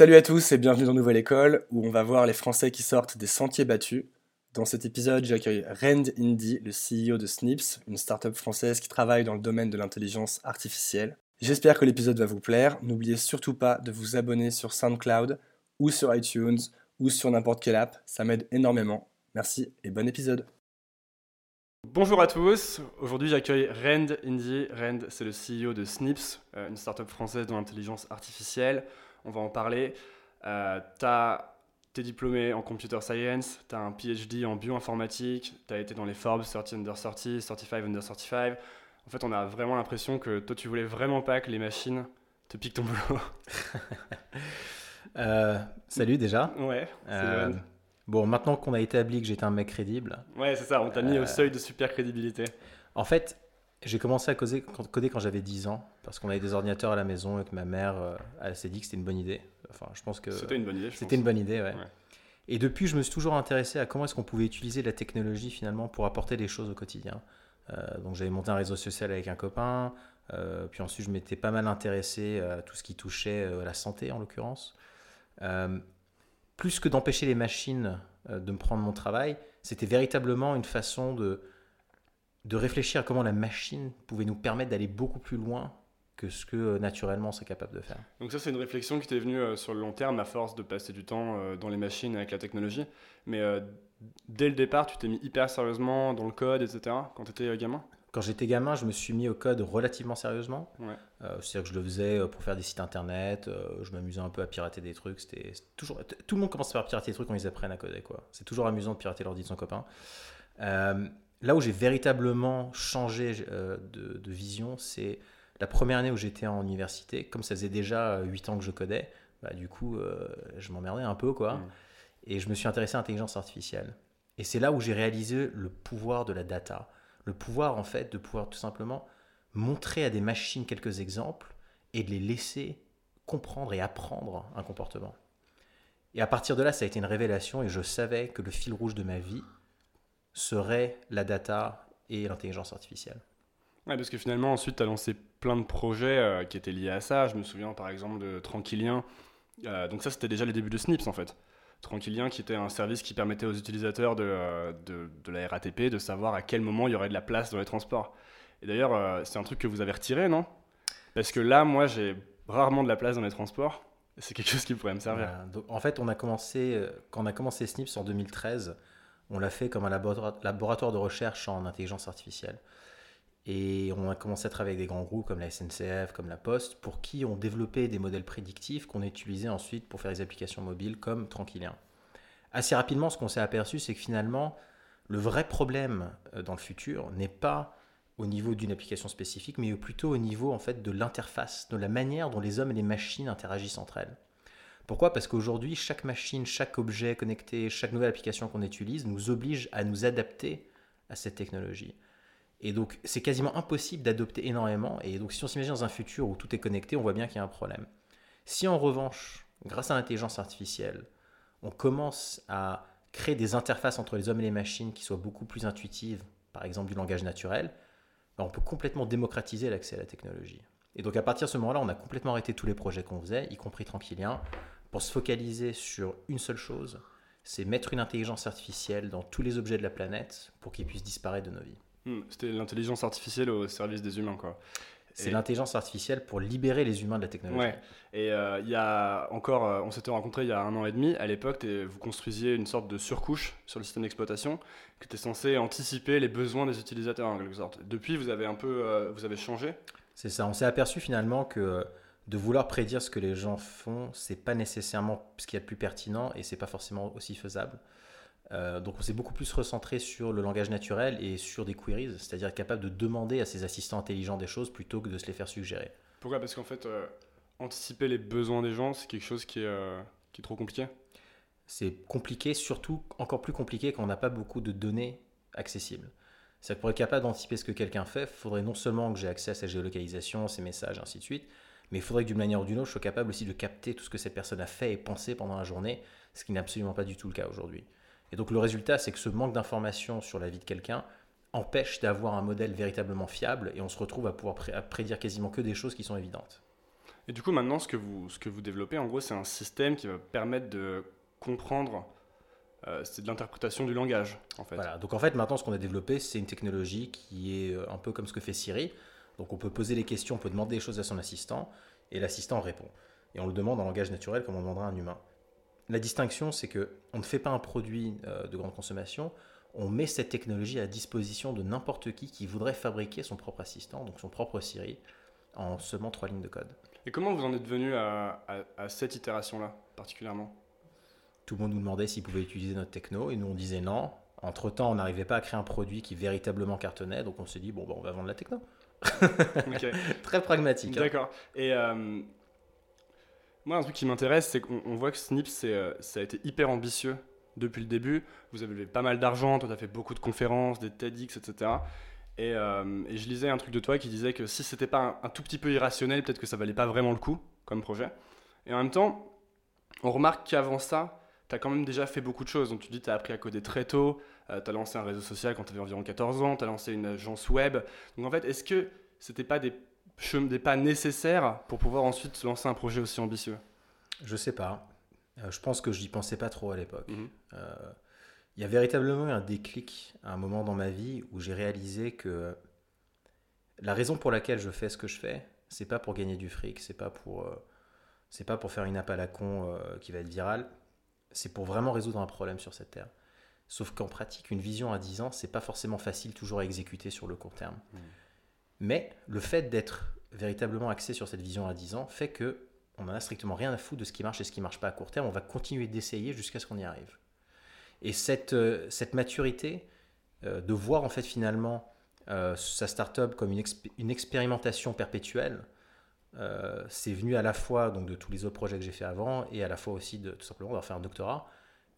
Salut à tous et bienvenue dans Nouvelle École où on va voir les Français qui sortent des sentiers battus. Dans cet épisode, j'accueille Rand Indy, le CEO de Snips, une startup française qui travaille dans le domaine de l'intelligence artificielle. J'espère que l'épisode va vous plaire. N'oubliez surtout pas de vous abonner sur SoundCloud ou sur iTunes ou sur n'importe quelle app, ça m'aide énormément. Merci et bon épisode. Bonjour à tous, aujourd'hui j'accueille Rand Indy. Rand, c'est le CEO de Snips, euh, une startup française dans l'intelligence artificielle. On va en parler. Euh, tu es diplômé en computer science, tu as un PhD en bioinformatique, tu as été dans les Forbes 30 under 30, 35 under 35. En fait, on a vraiment l'impression que toi, tu voulais vraiment pas que les machines te piquent ton boulot. Euh, salut déjà. Ouais, euh, Bon, maintenant qu'on a établi que j'étais un mec crédible. Ouais, c'est ça, on t'a mis au seuil de super crédibilité. En fait, j'ai commencé à coder, quand j'avais 10 ans, parce qu'on avait des ordinateurs à la maison et que ma mère elle s'est dit que c'était une bonne idée. Enfin, je pense que c'était une bonne idée. C'était une bonne idée, ouais. Et depuis, je me suis toujours intéressé à comment est-ce qu'on pouvait utiliser la technologie finalement pour apporter des choses au quotidien. Euh, donc j'avais monté un réseau social avec un copain, euh, puis ensuite je m'étais pas mal intéressé à tout ce qui touchait euh, à la santé en l'occurrence. plus que d'empêcher les machines de me prendre mon travail, c'était véritablement une façon de, de réfléchir à comment la machine pouvait nous permettre d'aller beaucoup plus loin que ce que euh, naturellement c'est capable de faire. Donc ça c'est une réflexion qui t'est venue euh, sur le long terme à force de passer du temps euh, dans les machines avec la technologie. Mais dès le départ, tu t'es mis hyper sérieusement dans le code, etc. quand tu étais gamin? Quand j'étais gamin, je me suis mis au code relativement sérieusement. C'est-à-dire que je le faisais pour faire des sites internet, je m'amusais un peu à pirater des trucs. C'était toujours tout le monde commence par pirater des trucs quand ils apprennent à coder quoi. C'est toujours amusant de pirater l'ordi de son copain. Là où j'ai véritablement changé de, de vision, c'est la première année où j'étais en université, comme ça faisait déjà 8 ans que je codais, bah, du coup, euh, je m'emmerdais un peu, quoi. Mm. Et je me suis intéressé à l'intelligence artificielle. Et c'est là où j'ai réalisé le pouvoir de la data. Le pouvoir, en fait, de pouvoir tout simplement montrer à des machines quelques exemples et de les laisser comprendre et apprendre un comportement. Et à partir de là, ça a été une révélation et je savais que le fil rouge de ma vie serait la data et l'intelligence artificielle. Ouais, parce que finalement, ensuite, tu as lancé plein de projets euh, qui étaient liés à ça. Je me souviens par exemple de Tranquillien. Euh, donc ça, c'était déjà les débuts de Snips en fait. Tranquillien qui était un service qui permettait aux utilisateurs de, euh, de, de, la RATP de savoir à quel moment il y aurait de la place dans les transports. Et d'ailleurs, c'est un truc que vous avez retiré, non? Parce que là, moi, j'ai rarement de la place dans les transports. C'est quelque chose qui pourrait me servir. donc, en fait, on a commencé, quand on a commencé Snips en 2013, on l'a fait comme un laboratoire de recherche en intelligence artificielle. Et on a commencé à travailler avec des grands groupes comme la SNCF, comme la Poste, pour qui on développé des modèles prédictifs qu'on a utilisés ensuite pour faire des applications mobiles comme Tranquillien. Assez rapidement, ce qu'on s'est aperçu, c'est que finalement, le vrai problème euh, dans le futur n'est pas au niveau d'une application spécifique, mais plutôt au niveau en fait de l'interface, de la manière dont les hommes et les machines interagissent entre elles. Pourquoi? Parce qu'aujourd'hui, chaque machine, chaque objet connecté, chaque nouvelle application qu'on utilise nous oblige à nous adapter à cette technologie. Et donc, c'est quasiment impossible d'adopter énormément. Et donc, si on s'imagine dans un futur où tout est connecté, on voit bien qu'il y a un problème. Si en revanche, grâce à l'intelligence artificielle, on commence à créer des interfaces entre les hommes et les machines qui soient beaucoup plus intuitives, par exemple du langage naturel, ben, on peut complètement démocratiser l'accès à la technologie. Et donc à partir de ce moment-là, on a complètement arrêté tous les projets qu'on faisait, y compris Tranquillien, pour se focaliser sur une seule chose, c'est mettre une intelligence artificielle dans tous les objets de la planète pour qu'ils puissent disparaître de nos vies. Hmm, c'était l'intelligence artificielle au service des humains, quoi. C'est l'intelligence artificielle pour libérer les humains de la technologie. Ouais. Et euh, il y a encore, euh, on s'était rencontrés il y a un an et demi. À l'époque, vous construisiez une sorte de surcouche sur le système d'exploitation qui était censé anticiper les besoins des utilisateurs en quelque sorte. Depuis, vous avez un peu, euh, vous avez changé? C'est ça. On s'est aperçu finalement que de vouloir prédire ce que les gens font, c'est pas nécessairement ce qu'il y a de plus pertinent et c'est pas forcément aussi faisable. Euh, donc on s'est beaucoup plus recentré sur le langage naturel et sur des queries, c'est-à-dire être capable de demander à ses assistants intelligents des choses plutôt que de se les faire suggérer. Pourquoi? Parce qu'en fait, euh, anticiper les besoins des gens, c'est quelque chose qui est, euh, qui est trop compliqué? C'est compliqué, surtout encore plus compliqué quand on n'a pas beaucoup de données accessibles. C'est-à-dire que pour être capable d'anticiper ce que quelqu'un fait, il faudrait non seulement que j'ai accès à sa géolocalisation, ses messages, ainsi de suite, mais il faudrait que d'une manière ou d'une autre, je sois capable aussi de capter tout ce que cette personne a fait et pensé pendant la journée, ce qui n'est absolument pas du tout le cas aujourd'hui. Et donc le résultat, c'est que ce manque d'informations sur la vie de quelqu'un empêche d'avoir un modèle véritablement fiable et on se retrouve à pouvoir prédire quasiment que des choses qui sont évidentes. Et du coup, maintenant, ce que vous, ce que vous développez, en gros, c'est un système qui va permettre de comprendre. euh, c'est de l'interprétation du langage, en fait. Voilà, donc en fait, maintenant, ce qu'on a développé, c'est une technologie qui est euh, un peu comme ce que fait Siri. Donc on peut poser des questions, on peut demander des choses à son assistant, et l'assistant répond. Et on le demande en langage naturel comme on demanderait à un humain. La distinction, c'est que on ne fait pas un produit euh, de grande consommation, on met cette technologie à disposition de n'importe qui qui voudrait fabriquer son propre assistant, donc son propre Siri, en seulement trois lignes de code. Et comment vous en êtes venu à, à- à cette itération-là, particulièrement? Tout le monde nous demandait s'ils pouvaient utiliser notre techno, et nous on disait non. Entre-temps, on n'arrivait pas à créer un produit qui véritablement cartonnait, donc on s'est dit, bon, bah, on va vendre la techno. Très pragmatique. hein. D'accord. Et euh, moi, un truc qui m'intéresse, c'est qu'on on voit que Snips, c'est, euh, ça a été hyper ambitieux depuis le début. Vous avez levé pas mal d'argent, toi, tu as fait beaucoup de conférences, des TEDx, etc. Et, euh, et je lisais un truc de toi qui disait que si c'était pas un, un tout petit peu irrationnel, peut-être que ça valait pas vraiment le coup comme projet. Et en même temps, on remarque qu'avant ça, tu as quand même déjà fait beaucoup de choses. Donc tu dis tu as appris à coder très tôt, tu as lancé un réseau social quand tu avais environ 14 ans, tu as lancé une agence web. Donc en fait, est-ce que c'était pas des, pas nécessaires pour pouvoir ensuite lancer un projet aussi ambitieux? Je sais pas. Euh, je pense que je n'y pensais pas trop à l'époque. Mhm. Euh, Il y a véritablement eu un déclic à un moment dans ma vie où j'ai réalisé que la raison pour laquelle je fais ce que je fais, c'est pas pour gagner du fric, c'est pas pour, euh, c'est pas pour faire une app à la con euh, qui va être virale, c'est pour vraiment résoudre un problème sur cette terre. Sauf qu'en pratique, une vision à 10 ans, c'est pas forcément facile toujours à exécuter sur le court terme. Mhm. Mais le fait d'être véritablement axé sur cette vision à 10 ans fait que on en a strictement rien à foutre de ce qui marche et ce qui marche pas à court terme. On va continuer d'essayer jusqu'à ce qu'on y arrive. Et cette, euh, cette maturité euh, de voir en fait finalement euh, sa startup comme une, expé- une expérimentation perpétuelle, euh, c'est venu à la fois donc de tous les autres projets que j'ai fait avant et à la fois aussi de tout simplement d'avoir fait un doctorat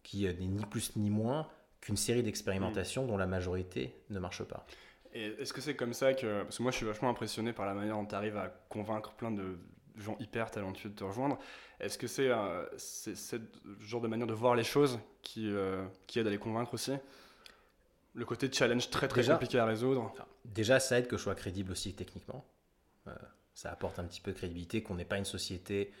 qui n'est ni plus ni moins qu'une série d'expérimentations dont la majorité ne marche pas. Est-ce que c'est comme ça que. Parce que moi, je suis vachement impressionné par la manière dont tu arrives à convaincre plein de gens hyper talentueux de te rejoindre. Est-ce que c'est euh, ce genre de manière de voir les choses qui, euh, qui aide à les convaincre aussi? Le côté challenge très très Déjà- compliqué à résoudre. Déjà, ça aide que je sois crédible aussi techniquement. Euh, ça apporte un petit peu de crédibilité, qu'on n'est pas une société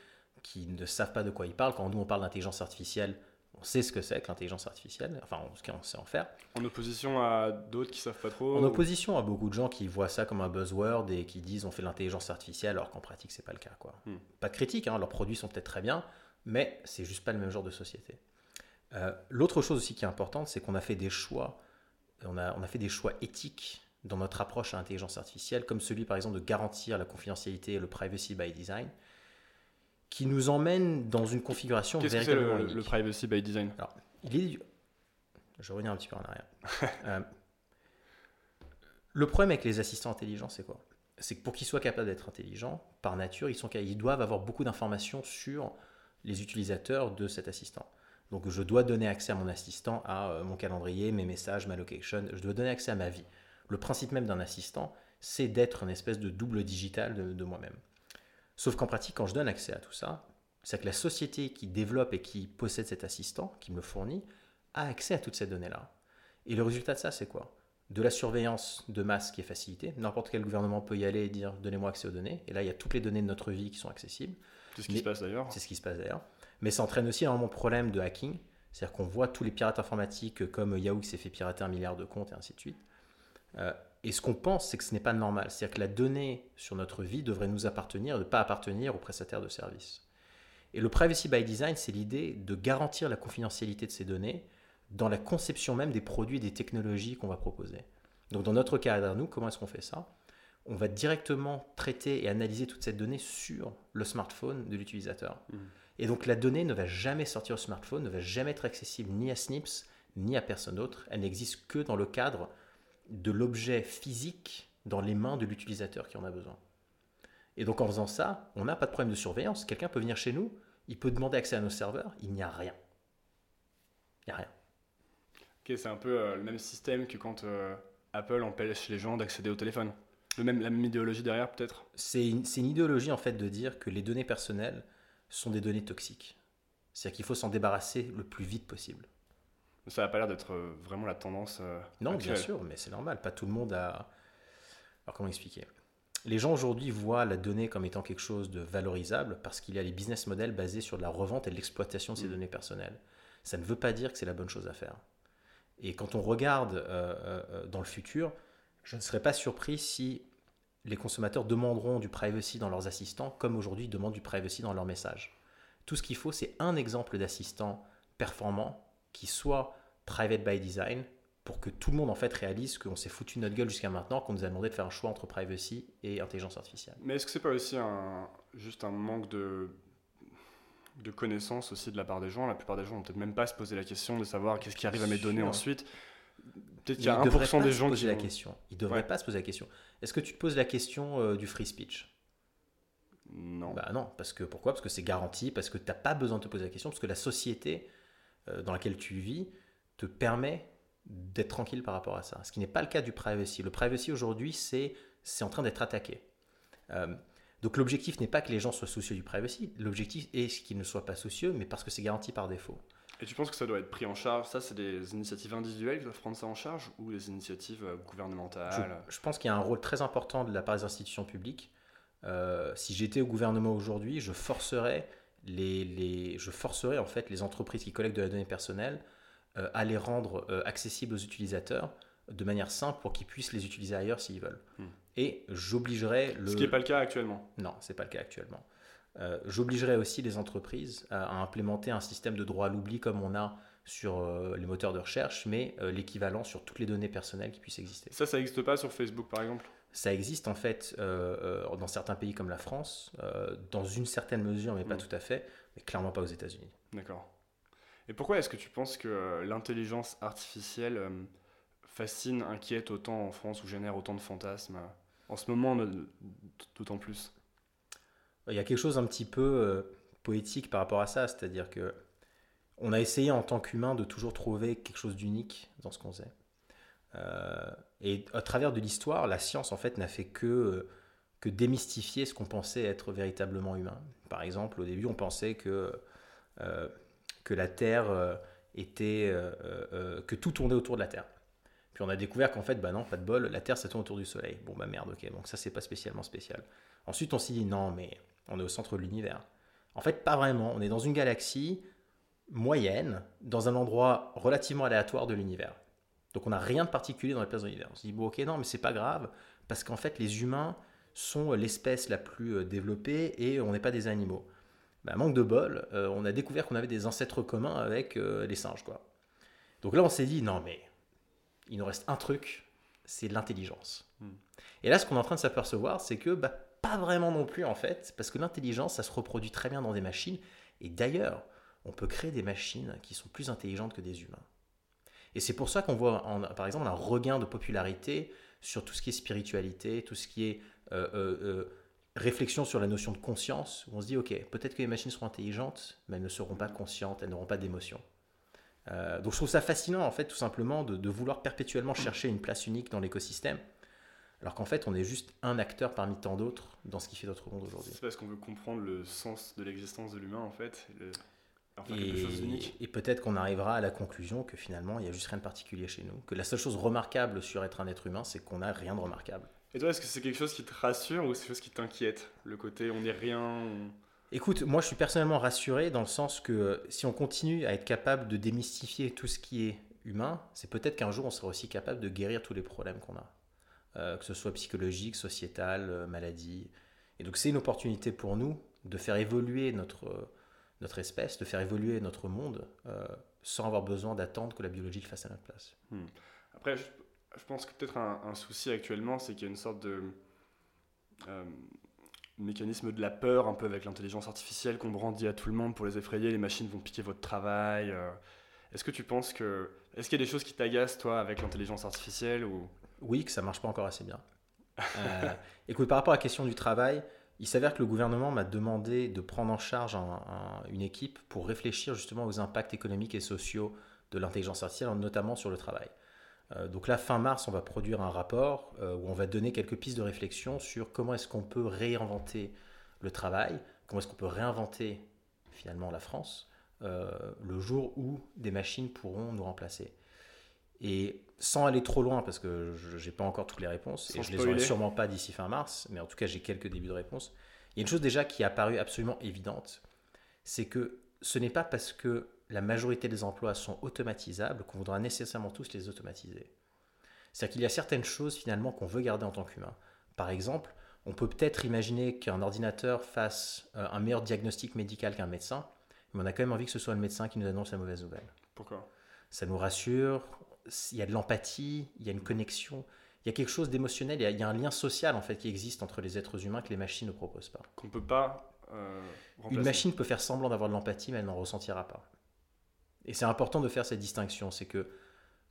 qui ne savent pas de quoi ils parlent. Quand nous, on parle d'intelligence artificielle, on sait ce que c'est que l'intelligence artificielle. Enfin, en tout cas, on sait en faire. En opposition à d'autres qui savent pas trop. En opposition à beaucoup de gens qui voient ça comme un buzzword et qui disent on fait l'intelligence artificielle alors qu'en pratique, c'est pas le cas. Quoi. Hmm. Pas de critique, hein, leurs produits sont peut-être très bien, mais c'est juste pas le même genre de société. Euh, L'autre chose aussi qui est importante, c'est qu'on a fait des choix, on a, on a fait des choix éthiques dans notre approche à l'intelligence artificielle, comme celui par exemple de garantir la confidentialité et le privacy by design, qui nous emmène dans une configuration Qu'est-ce que c'est le, privacy by design? Il est... Je reviens un petit peu en arrière. Euh, le problème avec les assistants intelligents, c'est quoi? C'est que pour qu'ils soient capables d'être intelligents, par nature, ils, sont, ca- ils doivent avoir beaucoup d'informations sur les utilisateurs de cet assistant. Donc je dois donner accès à mon assistant à euh, mon calendrier, mes messages, ma location, je dois donner accès à ma vie. Le principe même d'un assistant, c'est d'être une espèce de double digital de, de moi-même. Sauf qu'en pratique, quand je donne accès à tout ça, c'est que la société qui développe et qui possède cet assistant, qui me le fournit, a accès à toutes ces données-là. Et le résultat de ça, c'est quoi? De la surveillance de masse qui est facilitée. N'importe quel gouvernement peut y aller et dire donnez-moi accès aux données. Et là, il y a toutes les données de notre vie qui sont accessibles. C'est ce qui Mais- se passe d'ailleurs. C'est ce qui se passe d'ailleurs. Mais ça entraîne aussi énormément de problèmes de hacking. C'est-à-dire qu'on voit tous les pirates informatiques comme Yahoo qui s'est fait pirater un milliard de comptes et ainsi de suite. Euh, et ce qu'on pense, c'est que ce n'est pas normal. C'est-à-dire que la donnée sur notre vie devrait nous appartenir, ne pas appartenir aux prestataires de services. Et le privacy by design, c'est l'idée de garantir la confidentialité de ces données dans la conception même des produits et des technologies qu'on va proposer. Donc dans notre cas à nous, comment est-ce qu'on fait ça? On va directement traiter et analyser toute cette donnée sur le smartphone de l'utilisateur. Mhm. Et donc la donnée ne va jamais sortir au smartphone, ne va jamais être accessible ni à Snips, ni à personne d'autre. Elle n'existe que dans le cadre de l'objet physique dans les mains de l'utilisateur qui en a besoin. Et donc en faisant ça, on n'a pas de problème de surveillance. Quelqu'un peut venir chez nous, il peut demander accès à nos serveurs, il n'y a rien. Il n'y a rien. Ok, c'est un peu euh, le même système que quand euh, Apple empêche les gens d'accéder au téléphone. Le même, la même idéologie derrière, peut-être? C'est une, c'est une idéologie en fait de dire que les données personnelles sont des données toxiques. C'est-à-dire qu'il faut s'en débarrasser le plus vite possible. Ça n'a pas l'air d'être euh, vraiment la tendance. euh, Non, actuelle. bien sûr, mais c'est normal. Pas tout le monde a. Alors comment expliquer? Les gens aujourd'hui voient la donnée comme étant quelque chose de valorisable parce qu'il y a les business models basés sur de la revente et de l'exploitation de ces Mm. données personnelles. Ça ne veut pas dire que c'est la bonne chose à faire. Et quand on regarde euh, dans le futur, je ne serais pas surpris si les consommateurs demanderont du privacy dans leurs assistants comme aujourd'hui ils demandent du privacy dans leurs messages. Tout ce qu'il faut, c'est un exemple d'assistant performant qui soit private by design pour que tout le monde en fait réalise qu'on s'est foutu de notre gueule jusqu'à maintenant, qu'on nous a demandé de faire un choix entre privacy et intelligence artificielle. Mais est-ce que c'est pas aussi un, juste un manque de, de connaissances aussi de la part des gens? La plupart des gens vont peut-être même pas se poser la question de savoir qu'est-ce qui arrive à mes Sûr. données ensuite. Peut-être qu'il y a devraient 1% pas des gens qui la question. Ils devraient Ouais. pas se poser la question. Est-ce que tu te poses la question euh, du free speech? Non. Bah non, parce que pourquoi? Parce que c'est garanti, parce que tu n'as pas besoin de te poser la question, parce que la société dans laquelle tu vis te permet d'être tranquille par rapport à ça. Ce qui n'est pas le cas du privacy. Le privacy aujourd'hui, c'est c'est en train d'être attaqué. Euh, donc l'objectif n'est pas que les gens soient soucieux du privacy, l'objectif est qu'ils ne soient pas soucieux, mais parce que c'est garanti par défaut. Et tu penses que ça doit être pris en charge? Ça, c'est des initiatives individuelles qui doivent prendre ça en charge ou des initiatives euh, Je, gouvernementales je pense qu'il y a un rôle très important de la part des institutions publiques. Euh, si j'étais au gouvernement aujourd'hui, je forcerais les, les- je forcerais en fait les entreprises qui collectent de la donnée personnelle euh, à les rendre euh, accessibles aux utilisateurs de manière simple pour qu'ils puissent les utiliser ailleurs s'ils veulent. Hmm. Et j'obligerais le Ce qui n'est pas le cas actuellement. non, c'est pas le cas actuellement. Euh, J'obligerai aussi les entreprises à, à implémenter un système de droit à l'oubli comme on a sur les moteurs de recherche, mais l'équivalent sur toutes les données personnelles qui puissent exister. Ça, ça n'existe pas sur Facebook par exemple? Ça existe en fait euh, euh, dans certains pays comme la France, euh, dans une certaine mesure, mais pas Mm. tout à fait, mais clairement pas aux États-Unis. D'accord. Et pourquoi est-ce que tu penses que l'intelligence artificielle fascine, inquiète autant en France ou génère autant de fantasmes En ce moment, d'autant plus? Il y a quelque chose un petit peu poétique par rapport à ça, c'est-à-dire que on a essayé en tant qu'humain de toujours trouver quelque chose d'unique dans ce qu'on faisait. Euh, et à travers de l'histoire, la science en fait n'a fait que, euh, que démystifier ce qu'on pensait être véritablement humain. Par exemple, au début, on pensait que, euh, que la Terre était. que tout tournait autour de la Terre. Puis on a découvert qu'en fait, bah non, pas de bol, la Terre ça tourne autour du Soleil. Bon bah merde, ok, donc ça c'est pas spécialement spécial. Ensuite on s'est dit non, mais on est au centre de l'univers. En fait, pas vraiment. On est dans une galaxie moyenne, dans un endroit relativement aléatoire de l'univers. Donc on n'a rien de particulier dans la place de l'univers. On se dit bon ok, non, mais c'est pas grave, parce qu'en fait les humains sont l'espèce la plus euh, développée et on n'est pas des animaux. Bah, manque de bol, euh, on a découvert qu'on avait des ancêtres communs avec euh, les singes, quoi. Donc là on s'est dit non mais il nous reste un truc, c'est l'intelligence. Hmm. Et là, ce qu'on est en train de s'apercevoir, c'est que bah, pas vraiment non plus en fait, parce que l'intelligence, ça se reproduit très bien dans des machines. Et d'ailleurs, on peut créer des machines qui sont plus intelligentes que des humains. Et c'est pour ça qu'on voit, par exemple, un regain de popularité sur tout ce qui est spiritualité, tout ce qui est euh, euh, euh, réflexion sur la notion de conscience, où on se dit, ok, peut-être que les machines seront intelligentes, mais elles ne seront pas conscientes, elles n'auront pas d'émotion. Donc je trouve ça fascinant, en fait, tout simplement, de, vouloir perpétuellement chercher une place unique dans l'écosystème, alors qu'en fait, on est juste un acteur parmi tant d'autres dans ce qui fait notre monde aujourd'hui. C'est parce qu'on veut comprendre le sens de l'existence de l'humain en fait. En faire quelque chose Et, et peut-être qu'on arrivera à la conclusion que finalement, il n'y a juste rien de particulier chez nous. Que la seule chose remarquable sur être un être humain, c'est qu'on n'a rien de remarquable. Et toi, est-ce que c'est quelque chose qui te rassure ou c'est quelque chose qui t'inquiète Le côté on n'est rien. on- Écoute, moi je suis personnellement rassuré dans le sens que euh, si on continue à être capable de démystifier tout ce qui est humain, c'est peut-être qu'un jour on sera aussi capable de guérir tous les problèmes qu'on a. Euh, que ce soit psychologique, sociétal, euh, maladie. Et donc c'est une opportunité pour nous de faire évoluer notre, notre espèce, de faire évoluer notre monde euh, sans avoir besoin d'attendre que la biologie le fasse à notre place. Après, je, je pense que peut-être un, un souci actuellement, c'est qu'il y a une sorte de euh, mécanisme de la peur un peu avec l'intelligence artificielle qu'on brandit à tout le monde pour les effrayer. Les machines vont piquer votre travail. euh. Est-ce que tu penses que. Est-ce qu'il y a des choses qui t'agacent, toi, avec l'intelligence artificielle ou... Oui, que ça marche pas encore assez bien. Écoute, par rapport à la question du travail, il s'avère que le gouvernement m'a demandé de prendre en charge un- un- une équipe pour réfléchir justement aux impacts économiques et sociaux de l'intelligence artificielle, notamment sur le travail. Euh, donc là, fin mars, on va produire un rapport euh, où on va donner quelques pistes de réflexion sur comment est-ce qu'on peut réinventer le travail, comment est-ce qu'on peut réinventer finalement la France euh, le jour où des machines pourront nous remplacer. Et sans aller trop loin, parce que je n'ai pas encore toutes les réponses, Sans et je les spoiler. aurai sûrement pas d'ici fin mars, mais en tout cas j'ai quelques débuts de réponses. Il y a une chose déjà qui est apparue absolument évidente, c'est que ce n'est pas parce que la majorité des emplois sont automatisables qu'on voudra nécessairement tous les automatiser. C'est-à-dire qu'il y a certaines choses finalement qu'on veut garder en tant qu'humain. Par exemple, on peut peut-être imaginer qu'un ordinateur fasse euh, un meilleur diagnostic médical qu'un médecin, mais on a quand même envie que ce soit le médecin qui nous annonce la mauvaise nouvelle. Pourquoi? Ça nous rassure, il y a de l'empathie, il y a une connexion, il y a quelque chose d'émotionnel, il y a- il y, a un lien social en fait qui existe entre les êtres humains que les machines ne proposent pas. Qu'on peut pas euh. Une machine peut faire semblant d'avoir de l'empathie, mais elle n'en ressentira pas. Et c'est important de faire cette distinction. C'est que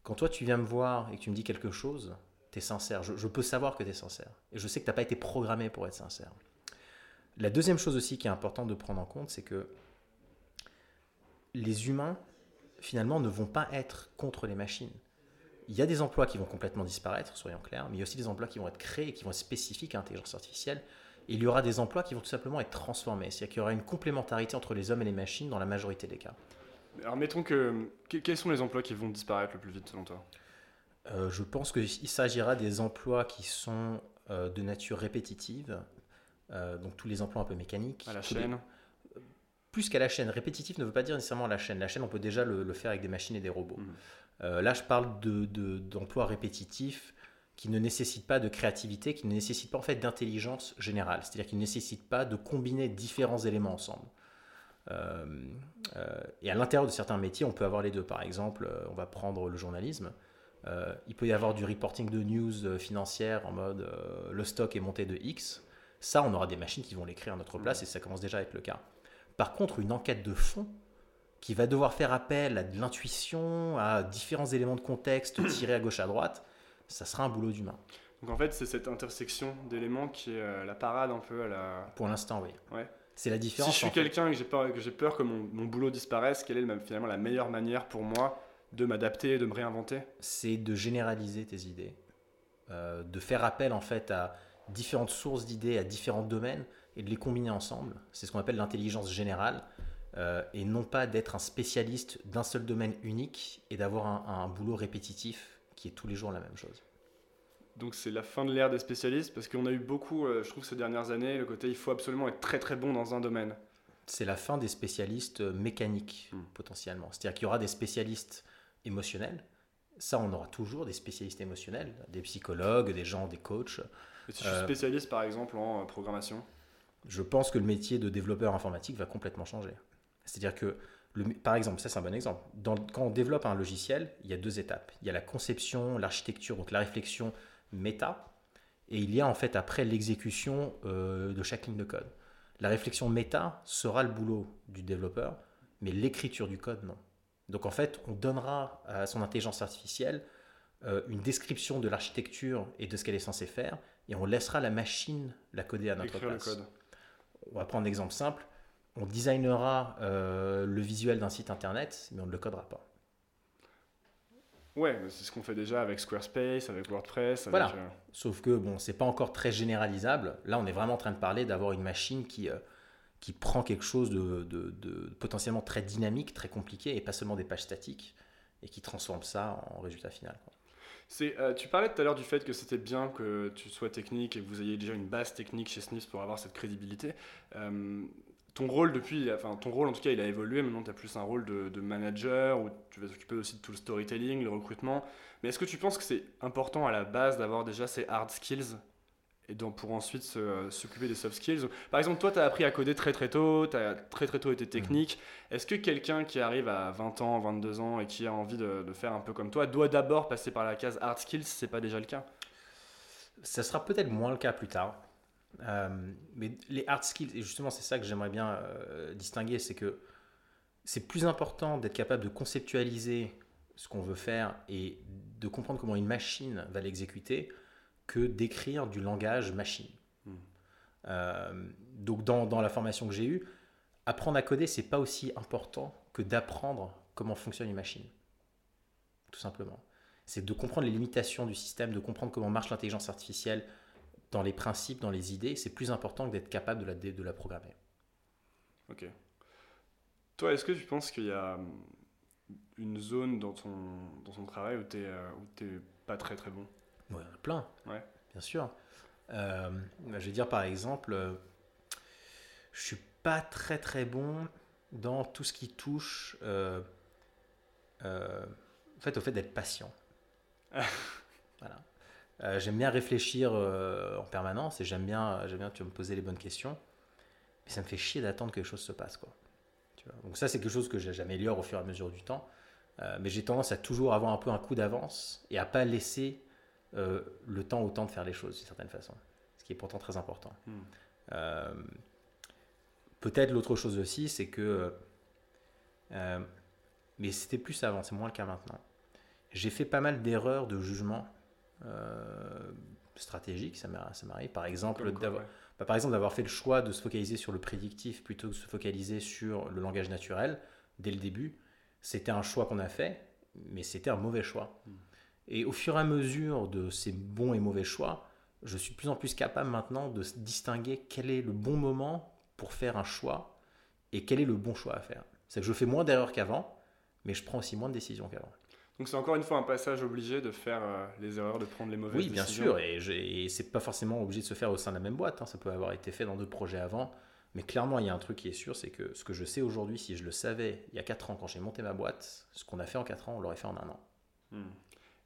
quand toi tu viens me voir et que tu me dis quelque chose, tu es sincère. Je, je peux savoir que tu es sincère. Et je sais que tu n'as pas été programmé pour être sincère. La deuxième chose aussi qui est importante de prendre en compte, c'est que les humains, finalement, ne vont pas être contre les machines. Il y a des emplois qui vont complètement disparaître, soyons clairs, mais il y a aussi des emplois qui vont être créés qui vont être spécifiques à l'intelligence artificielle. Et il y aura des emplois qui vont tout simplement être transformés. C'est-à-dire qu'il y aura une complémentarité entre les hommes et les machines dans la majorité des cas. Alors mettons que, que- quels sont les emplois qui vont disparaître le plus vite selon toi? Euh, je pense qu'il s'agira des emplois qui sont euh, de nature répétitive, euh, donc tous les emplois un peu mécaniques. À la chaîne plus qu'à la chaîne. Répétitif ne veut pas dire nécessairement à la chaîne. La chaîne, on peut déjà le, le faire avec des machines et des robots. Mhm. Euh, là, je parle de- de- d'emplois répétitifs qui ne nécessitent pas de créativité, qui ne nécessitent pas en fait d'intelligence générale. C'est-à-dire qui ne nécessitent pas de combiner différents éléments ensemble. Euh, euh, et à l'intérieur de certains métiers, on peut avoir les deux. Par exemple, on va prendre le journalisme. Il peut y avoir du reporting de news financière en mode le stock est monté de X. Ça, on aura des machines qui vont l'écrire à notre place et ça commence déjà à être le cas. Par contre, une enquête de fond qui va devoir faire appel à de l'intuition, à différents éléments de contexte tirés à gauche à droite, ça sera un boulot d'humain. Donc en fait, c'est cette intersection d'éléments qui est euh, la parade un peu à la. Pour l'instant, oui. Ouais. C'est la Si différence. je suis quelqu'un et que j'ai peur, que j'ai peur que mon, mon boulot disparaisse, quelle est le- finalement la meilleure manière pour moi de m'adapter, de me réinventer? C'est de généraliser tes idées, euh, de faire appel en fait à différentes sources d'idées, à différents domaines et de les combiner ensemble. C'est ce qu'on appelle l'intelligence générale euh, et non pas d'être un spécialiste d'un seul domaine unique et d'avoir un, un boulot répétitif qui est tous les jours la même chose. Donc c'est la fin de l'ère des spécialistes parce qu'on a eu beaucoup, euh, je trouve, ces dernières années, le côté il faut absolument être très très bon dans un domaine. C'est la fin des spécialistes euh, mécaniques Hmm. potentiellement. C'est-à-dire qu'il y aura des spécialistes émotionnels. Ça, on aura toujours des spécialistes émotionnels, des psychologues, des gens, des coachs. Et si je suis spécialiste par exemple en programmation, je pense que le métier de développeur informatique va complètement changer. C'est-à-dire que, le- par exemple, ça c'est un bon exemple, Dans- quand on développe un logiciel, il y a deux étapes. Il y a la conception, l'architecture, donc la réflexion méta, et il y a en fait après l'exécution euh, de chaque ligne de code. La réflexion méta sera le boulot du développeur, mais l'écriture du code, non. Donc en fait, on donnera à son intelligence artificielle euh, une description de l'architecture et de ce qu'elle est censée faire, et on laissera la machine la coder à notre écrire le place code. On va prendre un exemple simple. On designera euh, le visuel d'un site internet, mais on ne le codera pas. Ouais, c'est ce qu'on fait déjà avec Squarespace, avec WordPress. Avec, Voilà. euh, Sauf que bon, c'est pas encore très généralisable. Là, on est vraiment en train de parler d'avoir une machine qui, euh, qui prend quelque chose de, de- de potentiellement très dynamique, très compliqué, et pas seulement des pages statiques, et qui transforme ça en résultat final. quoi. Euh, tu parlais tout à l'heure du fait que c'était bien que tu sois technique et que vous ayez déjà une base technique chez Snips pour avoir cette crédibilité. Euh, ton rôle depuis, enfin ton rôle en tout cas, il a évolué. Maintenant, tu as plus un rôle de, de manager où tu vas t'occuper aussi de tout le storytelling, le recrutement. Mais est-ce que tu penses que c'est important à la base d'avoir déjà ces hard skills? Et donc pour ensuite euh, s'occuper des soft skills Par exemple, toi, tu as appris à coder très très tôt, tu as très très tôt été technique. Est-ce que quelqu'un qui arrive à 20 ans, 22 ans et qui a envie de, de faire un peu comme toi doit d'abord passer par la case hard skills si c'est pas déjà le cas? Ça sera peut-être moins le cas plus tard. Euh, mais les hard skills, et justement c'est ça que j'aimerais bien euh, distinguer, c'est que c'est plus important d'être capable de conceptualiser ce qu'on veut faire et de comprendre comment une machine va l'exécuter que d'écrire du langage machine. Hmm. Euh, donc dans, dans la formation que j'ai eue, apprendre à coder, c'est pas aussi important que d'apprendre comment fonctionne une machine. Tout simplement. C'est de comprendre les limitations du système, de comprendre comment marche l'intelligence artificielle dans les principes, dans les idées. C'est plus important que d'être capable de la, de la programmer. Ok. Toi, est-ce que tu penses qu'il y a hum, une zone dans ton, dans ton travail où tu n'es pas très très bon? Plein. Ouais. Bien sûr. Euh, je vais dire par exemple, euh, je suis pas très très bon dans tout ce qui touche euh, en fait, au fait d'être patient. voilà. j'aime bien réfléchir en permanence et j'aime bien, j'aime bien tu me poser les bonnes questions. Mais ça me fait chier d'attendre que les choses se passent. Quoi. Tu vois Donc ça, c'est quelque chose que j'améliore au fur et à mesure du temps. mais j'ai tendance à toujours avoir un peu un coup d'avance et à pas laisser euh, le temps autant de faire les choses d'une certaine façon, ce qui est pourtant très important. Hmm. Euh, peut-être l'autre chose aussi, c'est que, euh, mais c'était plus avant, c'est moins le cas maintenant. J'ai fait pas mal d'erreurs de jugement stratégique, ça m'arrive. Par exemple, d'avoir, bah, par exemple, d'avoir fait le choix de se focaliser sur le prédictif plutôt que de se focaliser sur le langage naturel dès le début. C'était un choix qu'on a fait, mais c'était un mauvais choix. Hmm. Et au fur et à mesure de ces bons et mauvais choix, je suis de plus en plus capable maintenant de distinguer quel est le bon moment pour faire un choix et quel est le bon choix à faire. C'est que je fais moins d'erreurs qu'avant, mais je prends aussi moins de décisions qu'avant. Donc c'est encore une fois un passage obligé de faire euh, les erreurs, de prendre les mauvaises décisions. Oui, bien sûr, et, et c'est pas forcément obligé de se faire au sein de la même boîte. Hein. Ça peut avoir été fait dans d'autres projets avant, mais clairement il y a un truc qui est sûr, c'est que ce que je sais aujourd'hui, si je le savais il y a 4 ans quand j'ai monté ma boîte, ce qu'on a fait en 4 ans, on l'aurait fait en un an. Hmm.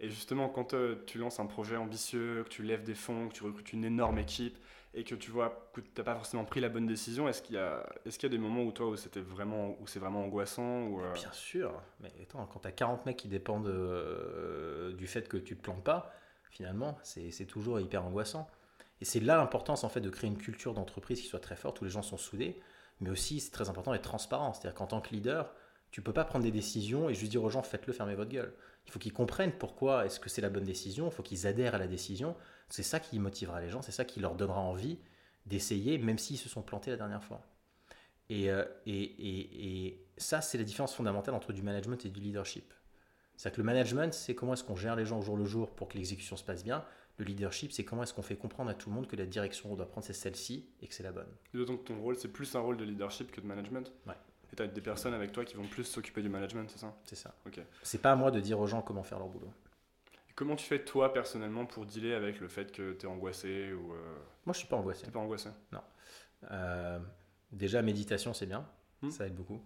Et justement, quand euh, tu lances un projet ambitieux, que tu lèves des fonds, que tu recrutes une énorme équipe et que tu vois que tu n'as pas forcément pris la bonne décision, est-ce qu'il y, a, est qu'il y a des moments où toi, où, c'était vraiment, où c'est vraiment angoissant ou euh Bien sûr. Mais attends, quand tu as 40 mecs qui dépendent euh, du fait que tu ne te plantes pas, finalement, c'est, c'est toujours hyper angoissant. Et c'est là l'importance en fait de créer une culture d'entreprise qui soit très forte, où les gens sont soudés, mais aussi c'est très important d'être transparent. C'est-à-dire qu'en tant que leader, tu peux pas prendre des décisions et juste dire aux gens faites-le, fermez votre gueule. Il faut qu'ils comprennent pourquoi est-ce que c'est la bonne décision, il faut qu'ils adhèrent à la décision. C'est ça qui motivera les gens, c'est ça qui leur donnera envie d'essayer, même s'ils se sont plantés la dernière fois. Et, euh, et, et, ça, c'est la différence fondamentale entre du management et du leadership. C'est que le management, c'est comment est-ce qu'on gère les gens au jour le jour pour que l'exécution se passe bien. Le leadership, c'est comment est-ce qu'on fait comprendre à tout le monde que la direction qu'on doit prendre, c'est celle-ci et que c'est la bonne. D'autant que ton rôle, c'est plus un rôle de leadership que de management Ouais. Et tu as des personnes avec toi qui vont plus s'occuper du management, c'est ça? C'est ça. Ok. C'est pas à moi de dire aux gens comment faire leur boulot. comment tu fais toi personnellement pour dealer avec le fait que tu es angoissé ou euh, Moi je suis pas angoissé. T'es pas angoissé? Non. Euh, déjà méditation c'est bien, hmm. ça aide beaucoup.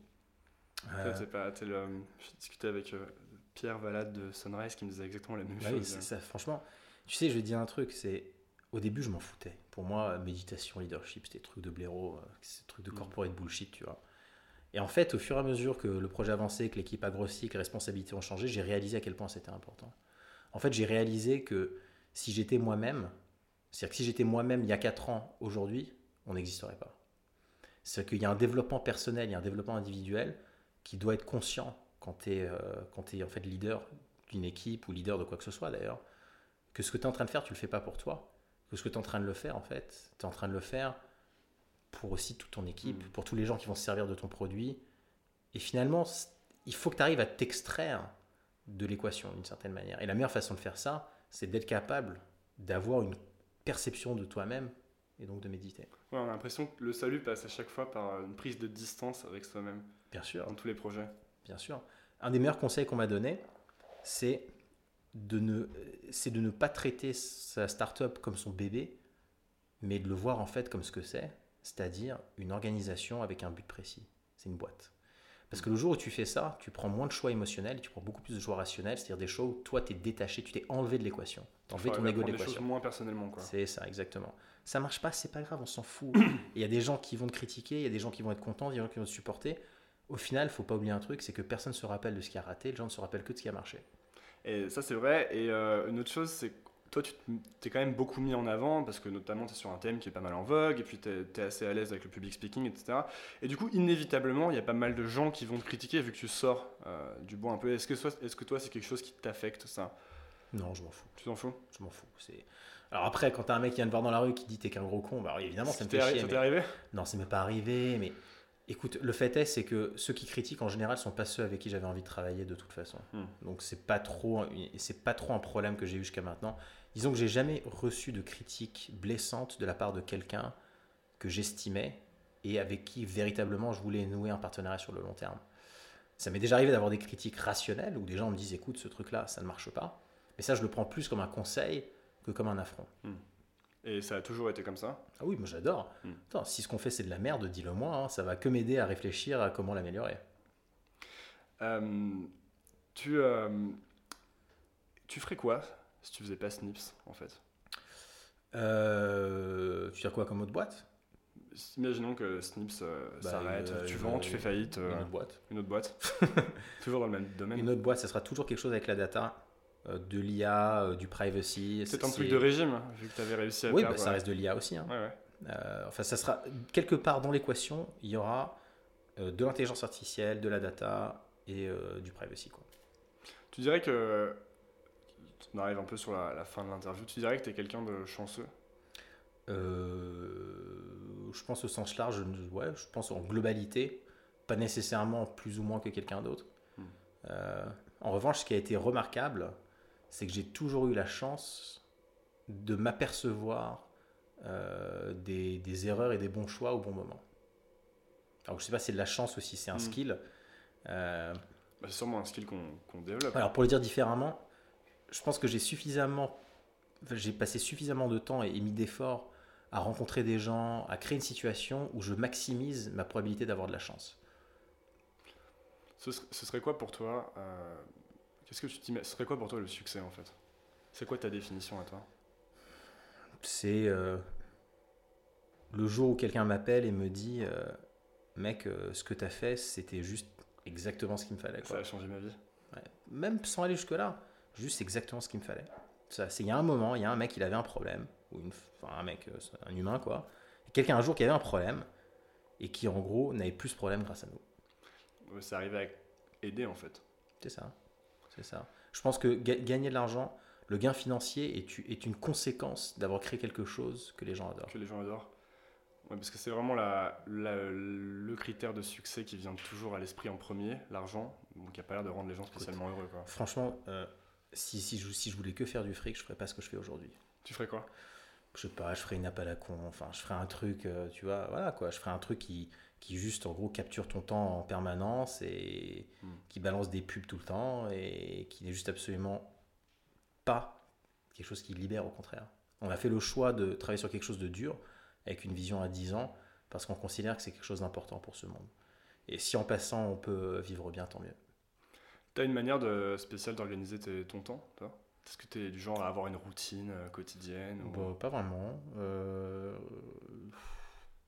Euh... pas, J'ai discuté avec euh, Pierre Valade de Sunrise qui me disait exactement la même bah chose. Oui, ça, franchement, tu sais, je vais dire un truc, c'est au début je m'en foutais. Pour moi, méditation, leadership, c'était truc de blaireau, c'est truc de hmm. corporate bullshit, tu vois. Et en fait, au fur et à mesure que le projet avançait, que l'équipe a grossi, que les responsabilités ont changé, j'ai réalisé à quel point c'était important. En fait, j'ai réalisé que si j'étais moi-même, c'est-à-dire que si j'étais moi-même il y a 4 ans, aujourd'hui, on n'existerait pas. C'est qu'il y a un développement personnel, il y a un développement individuel qui doit être conscient quand tu es, euh, en fait leader d'une équipe ou leader de quoi que ce soit d'ailleurs, que ce que tu es en train de faire, tu le fais pas pour toi. Que ce que tu es en train de le faire, en fait, tu es en train de le faire pour aussi toute ton équipe, mm. pour tous les gens qui vont se servir de ton produit. Et finalement, il faut que tu arrives à t'extraire de l'équation d'une certaine manière. Et la meilleure façon de faire ça, c'est d'être capable d'avoir une perception de toi-même et donc de méditer. Ouais, on a l'impression que le salut passe à chaque fois par une prise de distance avec soi-même. Bien sûr. Dans tous les projets. Bien sûr. Un des meilleurs conseils qu'on m'a donné, c'est de ne, c'est de ne pas traiter sa start-up comme son bébé, mais de le voir en fait comme ce que c'est, c'est-à-dire une organisation avec un but précis. C'est une boîte. Parce que le jour où tu fais ça, tu prends moins de choix émotionnels, tu prends beaucoup plus de choix rationnels, c'est-à-dire des choix où toi, tu es détaché, tu t'es enlevé de l'équation. Tu as enlevé ton ego de l'équation. moins personnellement. C'est ça, exactement. Ça marche pas, c'est pas grave, on s'en fout. Il y a des gens qui vont te critiquer, il y a des gens qui vont être contents, il y a des gens qui vont te supporter. Au final, il faut pas oublier un truc, c'est que personne ne se rappelle de ce qui a raté, les gens ne se rappellent que de ce qui a marché. Et ça, c'est vrai. Et euh, une autre chose, c'est toi, tu t'es quand même beaucoup mis en avant parce que notamment tu es sur un thème qui est pas mal en vogue et puis tu es, assez à l'aise avec le public speaking, etc. Et du coup, inévitablement, il y a pas mal de gens qui vont te critiquer vu que tu sors euh, du bois un peu. Est-ce que, est que toi, c'est quelque chose qui t'affecte ça? Non, je m'en fous. Tu t'en fous? Je m'en fous. C'est... Alors après, quand t'as un mec qui vient te voir dans la rue qui dit t'es qu'un gros con, bah évidemment, ça me fait chier. Ça t'est arrivé? Non, c'est même pas arrivé, mais Écoute, le fait est, c'est que ceux qui critiquent en général sont pas ceux avec qui j'avais envie de travailler de toute façon. Hmm. Donc c'est pas trop, c'est pas trop un problème que j'ai eu jusqu'à maintenant. Disons que j'ai jamais reçu de critiques blessantes de la part de quelqu'un que j'estimais et avec qui véritablement je voulais nouer un partenariat sur le long terme. Ça m'est déjà arrivé d'avoir des critiques rationnelles où des gens me disent écoute, ce truc-là, ça ne marche pas. Mais ça, je le prends plus comme un conseil que comme un affront. Et ça a toujours été comme ça? Ah oui, moi j'adore. Hmm. Attends, si ce qu'on fait c'est de la merde, dis-le moi, hein, ça va que m'aider à réfléchir à comment l'améliorer. Euh, tu, euh, tu ferais quoi si tu faisais pas Snips en fait Euh, tu veux dire quoi comme autre boîte? Imaginons que Snips euh, Bah, s'arrête, euh, tu vends, tu fais faillite, euh, Une autre boîte. une autre boîte. Toujours dans le même domaine. Une autre boîte, ça sera toujours quelque chose avec la data, euh, de l'IA, euh, du privacy. C'est un truc de régime, vu que tu avais réussi à Oui, faire. bah, ça reste de l'IA aussi. hein. Ouais, ouais. Euh, enfin, ça sera quelque part dans l'équation, il y aura euh, de l'intelligence artificielle, de la data et euh, du privacy. Quoi. Tu dirais que. On arrive un peu sur la, la fin de l'interview. Tu dirais que tu es quelqu'un de chanceux? Euh, je pense au sens large, je- ouais, je pense en globalité, pas nécessairement plus ou moins que quelqu'un d'autre. Hmm. Euh, en revanche, ce qui a été remarquable, c'est que j'ai toujours eu la chance de m'apercevoir euh, des, des erreurs et des bons choix au bon moment. Alors je sais pas si c'est de la chance ou si c'est un Hmm. skill. Bah, C'est sûrement un skill qu'on qu'on développe. alors pour le dire différemment, je pense que j'ai suffisamment, j'ai passé suffisamment de temps et, et mis d'efforts à rencontrer des gens, à créer une situation où je maximise ma probabilité d'avoir de la chance. Ce, ser- ce serait quoi pour toi euh, Qu'est-ce que tu Ce serait quoi pour toi le succès en fait? C'est quoi ta définition à toi? C'est euh, le jour où quelqu'un m'appelle et me dit, euh, mec, ce que tu as fait, c'était juste exactement ce qu'il me fallait. Ça a changé ma vie. Ouais. Même sans aller jusque-là, juste exactement ce qu'il me fallait. Ça, il y a un moment, il y a un mec, il avait un problème, ou une, enfin un mec, euh, un humain quoi, quelqu'un un jour qui avait un problème et qui en gros n'avait plus ce problème grâce à nous. C'est arrivé à aider en fait. C'est ça, c'est ça. Je pense que ga- gagner de l'argent, le gain financier est, est une conséquence d'avoir créé quelque chose que les gens adorent. Que les gens adorent. Ouais, parce que c'est vraiment la, la- le critère de succès qui vient toujours à l'esprit en premier, l'argent, donc qui a pas l'air de rendre les gens spécialement heureux. Quoi. Franchement, euh, si, si, je, si je voulais que faire du fric, je ferais pas ce que je fais aujourd'hui. Tu ferais quoi? Je sais pas, je ferais une app à la con, enfin, je ferais un truc, euh, tu vois, voilà quoi, je ferais un truc qui, qui juste, en gros, capture ton temps en permanence et Hmm. qui balance des pubs tout le temps et qui n'est juste absolument pas quelque chose qui libère, au contraire. On a fait le choix de travailler sur quelque chose de dur, avec une vision à 10 ans, parce qu'on considère que c'est quelque chose d'important pour ce monde. Et si en passant, on peut vivre bien, tant mieux. T'as une manière de, spéciale d'organiser tes- ton temps, toi? Est-ce que tu es du genre à avoir une routine euh, quotidienne ou- Bon, pas vraiment. euh,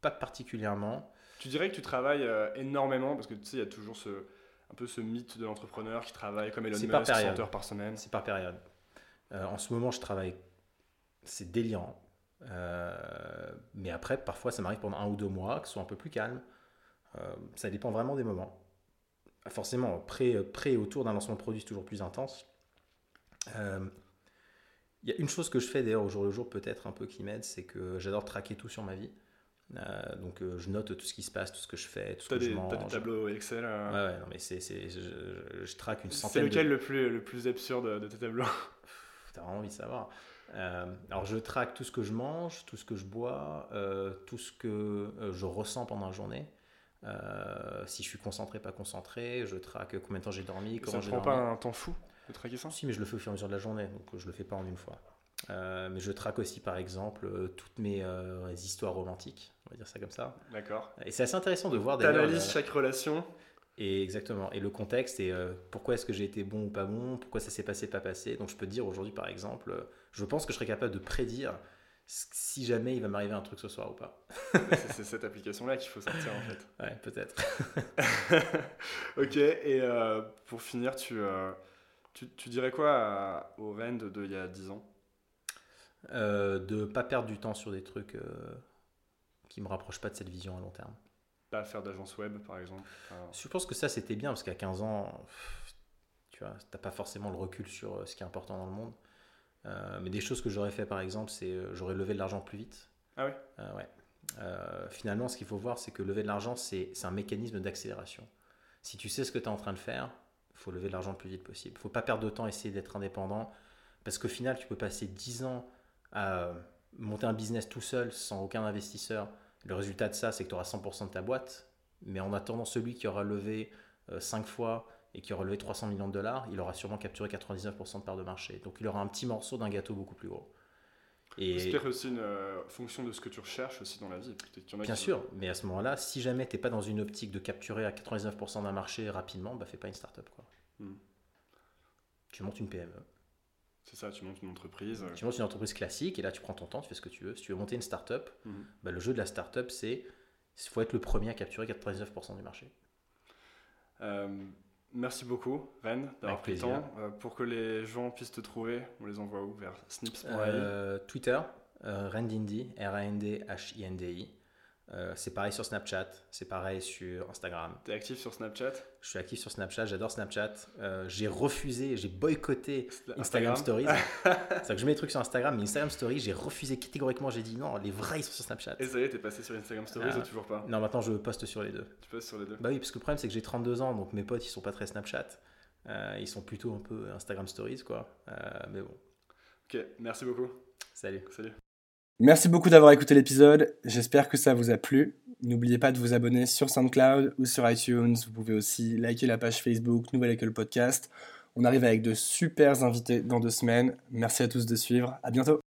pas particulièrement. Tu dirais que tu travailles euh, énormément parce que tu sais, il y a toujours ce, un peu ce mythe de l'entrepreneur qui travaille comme Elon Musk, par 100 période. heures par semaine. C'est par période. Euh, en ce moment, je travaille. C'est délirant. Euh, mais après, parfois, ça m'arrive pendant un ou deux mois que ce soit un peu plus calme. Ça dépend vraiment des moments. Forcément, près, près et autour d'un lancement de produit, c'est toujours plus intense. Euh, Il y a une chose que je fais d'ailleurs au jour le jour, peut-être un peu qui m'aide, c'est que j'adore traquer tout sur ma vie. Euh, donc, euh, je note tout ce qui se passe, tout ce que je fais, tout ce T'as que des, je t'as mange. des tableaux Excel. euh, Ouais, ouais, non, mais c'est, c'est, je, je- je traque une C'est centaine de lequel le, plus, le plus absurde de tes tableaux? T'as vraiment envie de savoir. Alors je traque tout ce que je mange, tout ce que je bois, tout ce que je ressens pendant la journée. Euh, si je suis concentré, pas concentré, je traque combien de temps j'ai dormi, Ça comment j'ai prend dormi. pas un temps fou de traquer ça? Si, mais je le fais au fur et à mesure de la journée, donc je le fais pas en une fois. Euh, mais je traque aussi, par exemple, euh, toutes mes histoires romantiques, on va dire ça comme ça. D'accord. Et c'est assez intéressant de voir. T'analyses chaque relation. et exactement. Et le contexte et pourquoi est-ce que j'ai été bon ou pas bon, pourquoi ça s'est passé, pas passé. Donc je peux te dire aujourd'hui, par exemple, je pense que je serais capable de prédire si jamais il va m'arriver un truc ce soir ou pas. c'est cette application-là qu'il faut sortir en fait. Ouais, peut-être. ok, et euh, pour finir, tu, euh, tu, tu dirais quoi à- au Rend de, de il y a 10 ans? Euh, de pas perdre du temps sur des trucs euh, qui me rapprochent pas de cette vision à long terme. Pas faire d'agence web par exemple? Je pense que ça c'était bien parce qu'à 15 ans, pff, tu vois, t'as pas forcément le recul sur ce qui est important dans le monde. Euh, mais des choses que j'aurais fait par exemple, c'est euh, j'aurais levé de l'argent plus vite. Ah ouais? Euh, ouais. Euh, finalement, ce qu'il faut voir, c'est que lever de l'argent, c'est un mécanisme d'accélération. Si tu sais ce que tu es en train de faire, il faut lever de l'argent le plus vite possible. Il faut pas perdre de temps, essayer d'être indépendant. Parce qu'au final, tu peux passer 10 ans à monter un business tout seul, sans aucun investisseur. Le résultat de ça, c'est que tu auras 100% de ta boîte. Mais en attendant, celui qui aura levé 5 fois et qui aura levé 300 millions de dollars, il aura sûrement capturé 99% de part de marché. Donc il aura un petit morceau d'un gâteau beaucoup plus gros. Et c'est peut-être aussi une euh, fonction de ce que tu recherches aussi dans la vie. Bien sûr, mais à ce moment-là, si jamais tu n'es pas dans une optique de capturer à 99% d'un marché rapidement, bah fais pas une startup. Quoi. Hmm. Tu montes une PME. C'est ça, tu montes une entreprise. Tu montes une entreprise classique et là tu prends ton temps, tu fais ce que tu veux. Si tu veux monter une startup, mmh. bah, le jeu de la startup, c'est il faut être le premier à capturer 99% du marché. Euh, merci beaucoup, Ren, d'avoir pris le temps. Euh, pour que les gens puissent te trouver, on les envoie où? Vers snips.ai euh, Twitter, Rendindi, R-A-N-D-H-I-N-D-I. Euh, c'est pareil sur Snapchat, c'est pareil sur Instagram. Tu es actif sur Snapchat? Je suis actif sur Snapchat, j'adore Snapchat. Euh, j'ai refusé, j'ai boycotté Instagram, Stories. c'est que je mets des trucs sur Instagram, mais Instagram Stories, j'ai refusé catégoriquement. J'ai dit non, les vrais ils sont sur Snapchat. Et ça y est, t'es passé sur Instagram Stories ah. ou toujours pas? Non, maintenant je poste sur les deux. Tu postes sur les deux Bah oui, parce que le problème c'est que j'ai 32 ans, donc mes potes ils sont pas très Snapchat. Euh, ils sont plutôt un peu Instagram Stories, quoi. mais bon. Ok, merci beaucoup. Salut. Salut. Merci beaucoup d'avoir écouté l'épisode. J'espère que ça vous a plu. N'oubliez pas de vous abonner sur SoundCloud ou sur iTunes. Vous pouvez aussi liker la page Facebook Nouvelle École Podcast. On arrive avec de super invités dans deux semaines. Merci à tous de suivre. À bientôt.